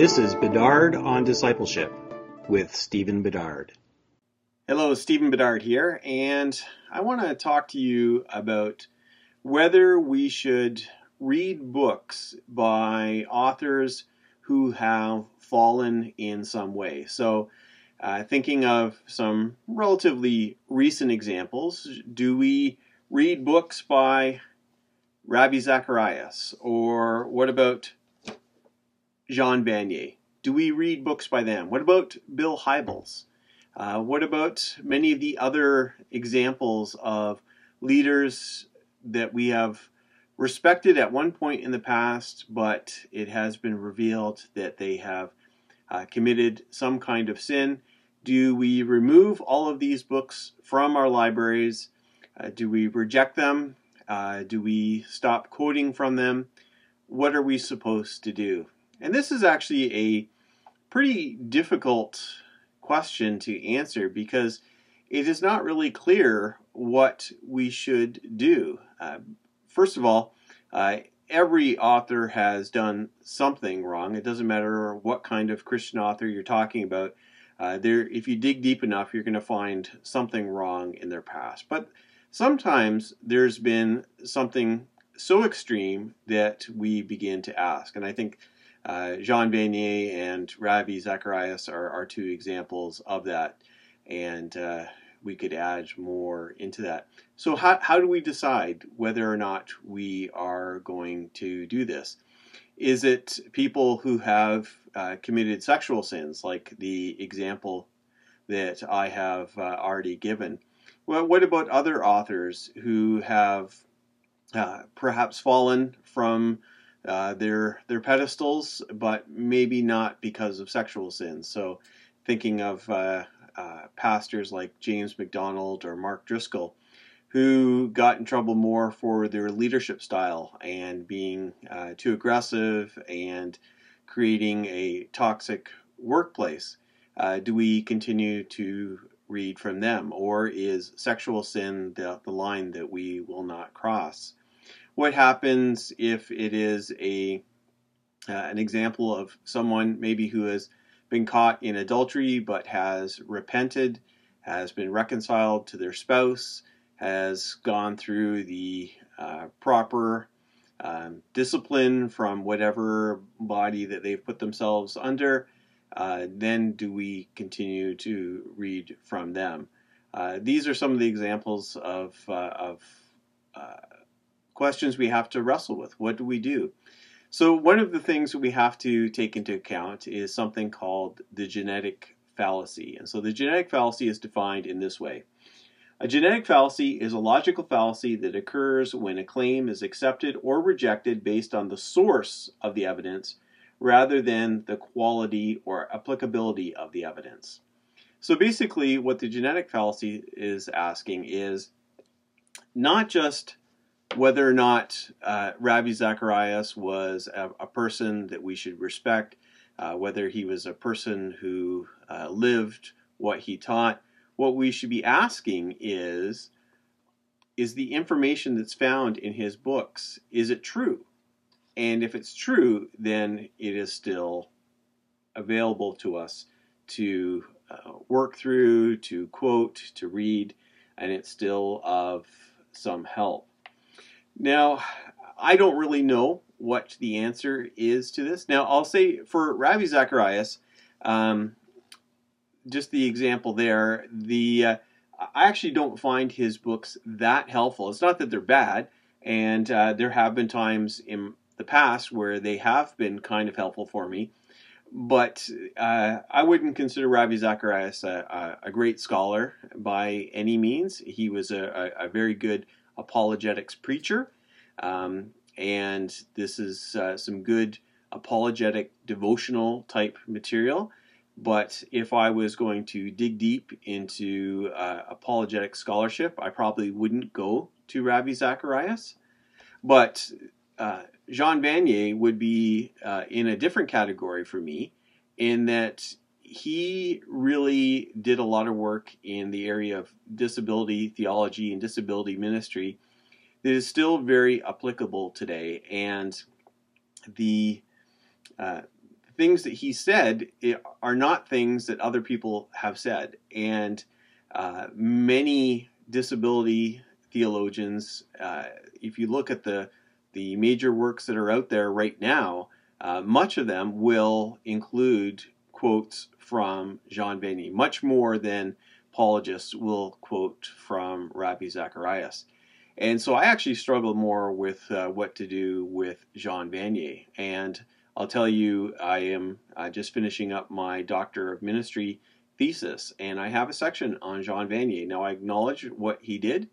This is Bedard on Discipleship with Stephen Bedard. Hello, Stephen Bedard here, and I want to talk to you about whether we should read books by authors who have fallen in some way. So, uh, thinking of some relatively recent examples, do we read books by Ravi Zacharias? Or what about Jean Vanier? Do we read books by them? What about Bill Hybels? Uh, what about many of the other examples of leaders that we have respected at one point in the past, but it has been revealed that they have uh, committed some kind of sin? Do we remove all of these books from our libraries? Uh, do we reject them? Uh, do we stop quoting from them? What are we supposed to do? And this is actually a pretty difficult question to answer because it is not really clear what we should do. Uh, first of all, uh, every author has done something wrong. It doesn't matter what kind of Christian author you're talking about. Uh, there, if you dig deep enough, you're going to find something wrong in their past. But sometimes there's been something so extreme that we begin to ask, and I think uh, Jean Vanier and Ravi Zacharias are, are two examples of that, and uh, we could add more into that. So, how, how do we decide whether or not we are going to do this? Is it people who have uh, committed sexual sins, like the example that I have uh, already given? Well, what about other authors who have uh, perhaps fallen from uh, their their pedestals, but maybe not because of sexual sins. So, thinking of uh, uh, pastors like James MacDonald or Mark Driscoll, who got in trouble more for their leadership style and being uh, too aggressive and creating a toxic workplace. Uh, do we continue to read from them, or is sexual sin the, the line that we will not cross? What happens if it is a uh, an example of someone maybe who has been caught in adultery but has repented, has been reconciled to their spouse, has gone through the uh, proper um, discipline from whatever body that they've put themselves under, uh, then do we continue to read from them? Uh, these are some of the examples of, uh, of uh, questions we have to wrestle with. What do we do? So, one of the things we have to take into account is something called the genetic fallacy. And so, the genetic fallacy is defined in this way A genetic fallacy is a logical fallacy that occurs when a claim is accepted or rejected based on the source of the evidence rather than the quality or applicability of the evidence. So, basically, what the genetic fallacy is asking is not just whether or not uh, Ravi Zacharias was a, a, person that we should respect, uh, whether he was a person who uh, lived what he taught, what we should be asking is is the information that's found in his books is it true? And if it's true then it is still available to us to uh, work through to quote to read and it's still of some help now, I don't really know what the answer is to this. Now, I'll say for Ravi Zacharias, um, just the example there, the uh, I actually don't find his books that helpful. It's not that they're bad, and uh, there have been times in the past where they have been kind of helpful for me, but uh, I wouldn't consider Ravi Zacharias a, a, a, great scholar by any means. He was a, a very good apologetics preacher. Um, and this is uh, some good apologetic devotional type material. But if I was going to dig deep into uh, apologetic scholarship, I probably wouldn't go to Ravi Zacharias. But uh, Jean Vanier would be uh, in a different category for me in that he really did a lot of work in the area of disability theology and disability ministry that is still very applicable today. And the uh, things that he said are not things that other people have said. And uh, many disability theologians, uh, if you look at the the major works that are out there right now, uh, much of them will include quotes from Jean Vanier, much more than apologists will quote from Ravi Zacharias. And so I actually struggle more with uh, what to do with Jean Vanier. And I'll tell you, I am uh, just finishing up my Doctor of Ministry thesis, and I have a section on Jean Vanier. Now, I acknowledge what he did,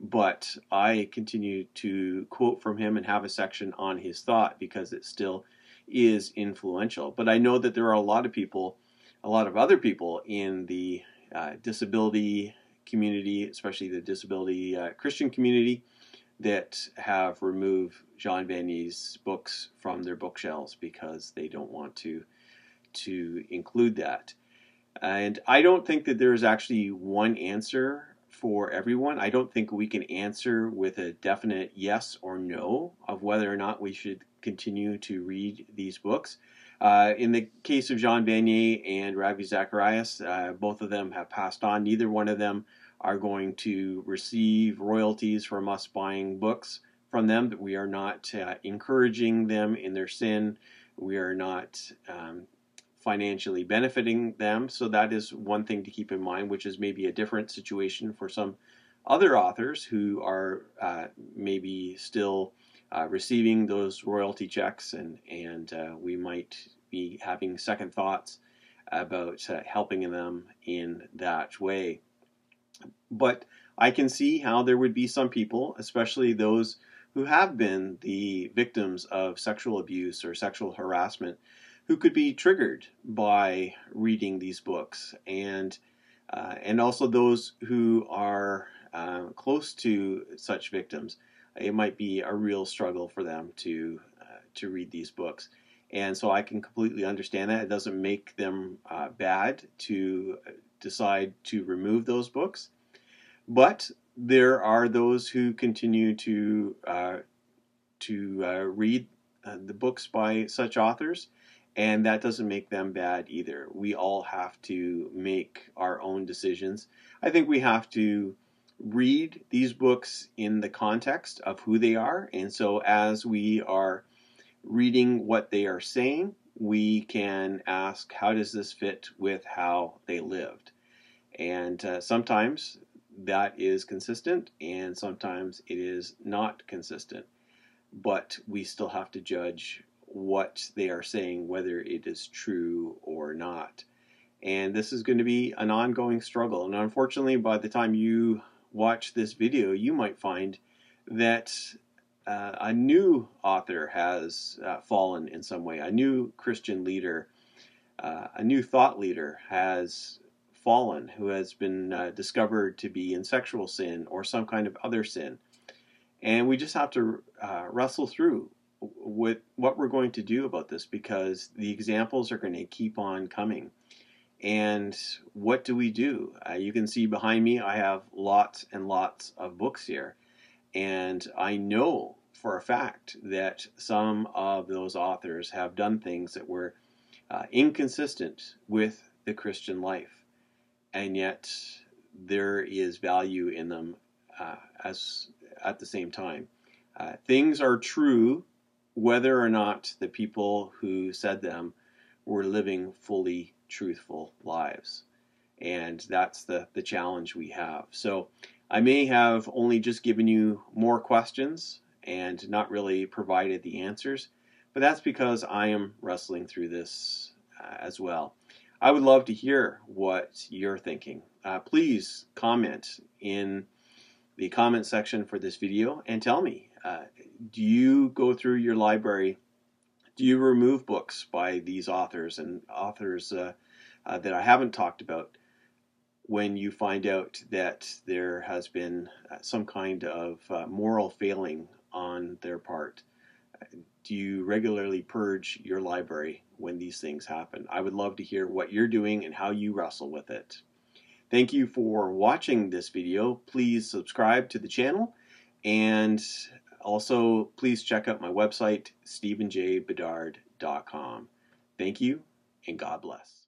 but I continue to quote from him and have a section on his thought because it still is influential. But I know that there are a lot of people, a lot of other people in the uh, disability community, especially the disability uh, Christian community, that have removed Jean Vanier's books from their bookshelves because they don't want to to include that. And I don't think that there is actually one answer for everyone. I don't think we can answer with a definite yes or no of whether or not we should continue to read these books. Uh, in the case of Jean Vanier and Ravi Zacharias, uh, both of them have passed on. Neither one of them are going to receive royalties from us buying books from them. We are not uh, encouraging them in their sin. We are not um, financially benefiting them. So that is one thing to keep in mind, which is maybe a different situation for some other authors who are uh, maybe still uh, receiving those royalty checks, and and uh, we might be having second thoughts about uh, helping them in that way. But I can see how there would be some people, especially those who have been the victims of sexual abuse or sexual harassment, who could be triggered by reading these books, and uh, and also those who are uh, close to such victims. It might be a real struggle for them to uh, to read these books, and so I can completely understand that. It doesn't make them uh, bad to decide to remove those books, but there are those who continue to uh, to uh, read the books by such authors and that doesn't make them bad either. We all have to make our own decisions. I think we have to read these books in the context of who they are. And so as we are reading what they are saying, we can ask, how does this fit with how they lived? And uh, sometimes that is consistent, and sometimes it is not consistent. But we still have to judge what they are saying, whether it is true or not. And this is going to be an ongoing struggle. And unfortunately, by the time you watch this video, you might find that uh, a new author has uh, fallen in some way. A new Christian leader, uh, a new thought leader has fallen who has been uh, discovered to be in sexual sin or some kind of other sin. And we just have to uh, wrestle through with what we're going to do about this because the examples are going to keep on coming. And what do we do? Uh, you can see behind me, I have lots and lots of books here. And I know for a fact that some of those authors have done things that were uh, inconsistent with the Christian life. And yet there is value in them uh, as at the same time. Uh, things are true whether or not the people who said them were living fully truthful lives. And that's the, the challenge we have. So I may have only just given you more questions and not really provided the answers, but that's because I am wrestling through this uh, as well. I would love to hear what you're thinking. Uh, please comment in the comment section for this video and tell me uh, do you go through your library? Do you remove books by these authors and authors uh, uh, that I haven't talked about when you find out that there has been uh, some kind of uh, moral failing on their part? Do you regularly purge your library when these things happen? I would love to hear what you're doing and how you wrestle with it. Thank you for watching this video. Please subscribe to the channel and also, please check out my website, stephenjbedard.com. Thank you, and God bless.